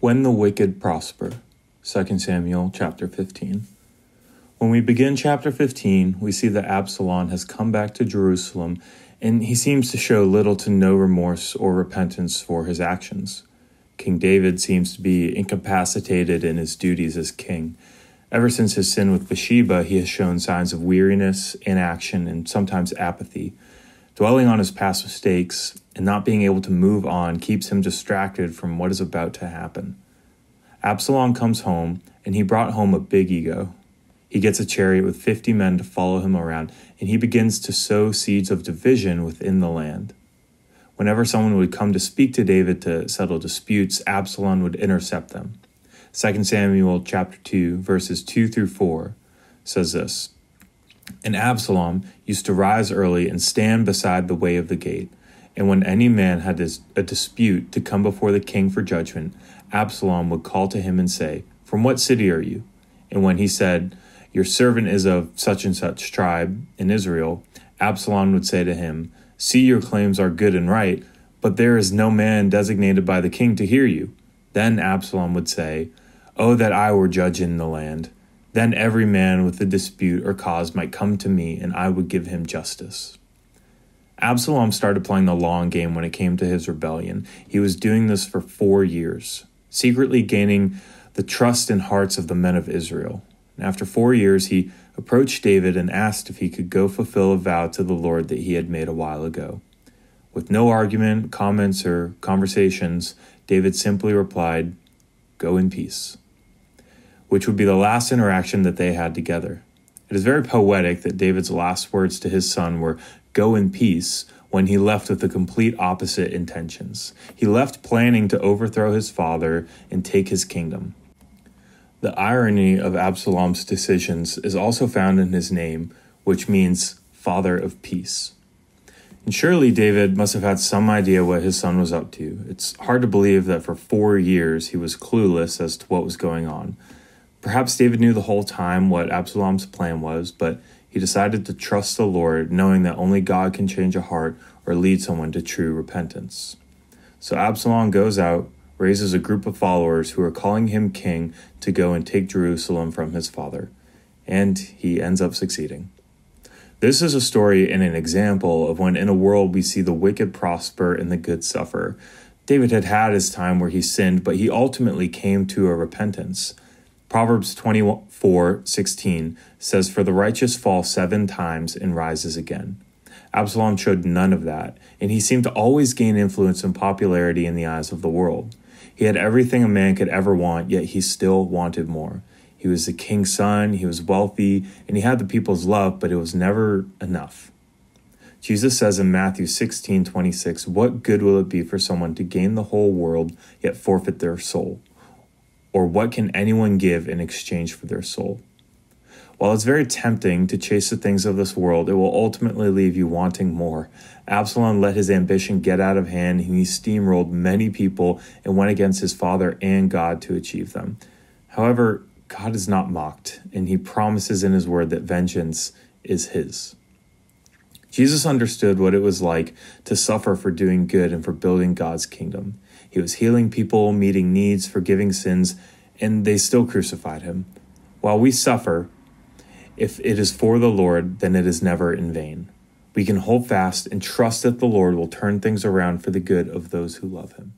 When the wicked prosper. 2 Samuel chapter 15. When we begin chapter 15, we see that Absalom has come back to Jerusalem and he seems to show little to no remorse or repentance for his actions. King David seems to be incapacitated in his duties as king. Ever since his sin with Bathsheba, he has shown signs of weariness, inaction, and sometimes apathy. Dwelling on his past mistakes and not being able to move on keeps him distracted from what is about to happen. Absalom comes home, and he brought home a big ego. He gets a chariot with 50 men to follow him around, and he begins to sow seeds of division within the land. Whenever someone would come to speak to David to settle disputes, Absalom would intercept them. 2 Samuel chapter 2 verses 2 through 4 says this and Absalom used to rise early and stand beside the way of the gate. And when any man had a dispute to come before the king for judgment, Absalom would call to him and say, From what city are you? And when he said, Your servant is of such and such tribe in Israel, Absalom would say to him, See, your claims are good and right, but there is no man designated by the king to hear you. Then Absalom would say, Oh, that I were judge in the land then every man with a dispute or cause might come to me, and I would give him justice. Absalom started playing the long game when it came to his rebellion. He was doing this for four years, secretly gaining the trust and hearts of the men of Israel. And after four years, he approached David and asked if he could go fulfill a vow to the Lord that he had made a while ago. With no argument, comments, or conversations, David simply replied, Go in peace which would be the last interaction that they had together. It is very poetic that David's last words to his son were, Go in peace, when he left with the complete opposite intentions. He left planning to overthrow his father and take his kingdom. The irony of Absalom's decisions is also found in his name, which means Father of Peace. And surely David must have had some idea what his son was up to. It's hard to believe that for four years he was clueless as to what was going on. Perhaps David knew the whole time what Absalom's plan was, but he decided to trust the Lord, knowing that only God can change a heart or lead someone to true repentance. So Absalom goes out, raises a group of followers who are calling him king to go and take Jerusalem from his father, and he ends up succeeding. This is a story and an example of when in a world we see the wicked prosper and the good suffer. David had had his time where he sinned, but he ultimately came to a repentance. Proverbs 24:16 says for the righteous fall 7 times and rises again. Absalom showed none of that, and he seemed to always gain influence and popularity in the eyes of the world. He had everything a man could ever want, yet he still wanted more. He was the king's son, he was wealthy, and he had the people's love, but it was never enough. Jesus says in Matthew 16:26, "What good will it be for someone to gain the whole world yet forfeit their soul?" Or what can anyone give in exchange for their soul? While it's very tempting to chase the things of this world, it will ultimately leave you wanting more. Absalom let his ambition get out of hand, and he steamrolled many people and went against his father and God to achieve them. However, God is not mocked, and he promises in his word that vengeance is his. Jesus understood what it was like to suffer for doing good and for building God's kingdom. He was healing people, meeting needs, forgiving sins, and they still crucified him. While we suffer, if it is for the Lord, then it is never in vain. We can hold fast and trust that the Lord will turn things around for the good of those who love him.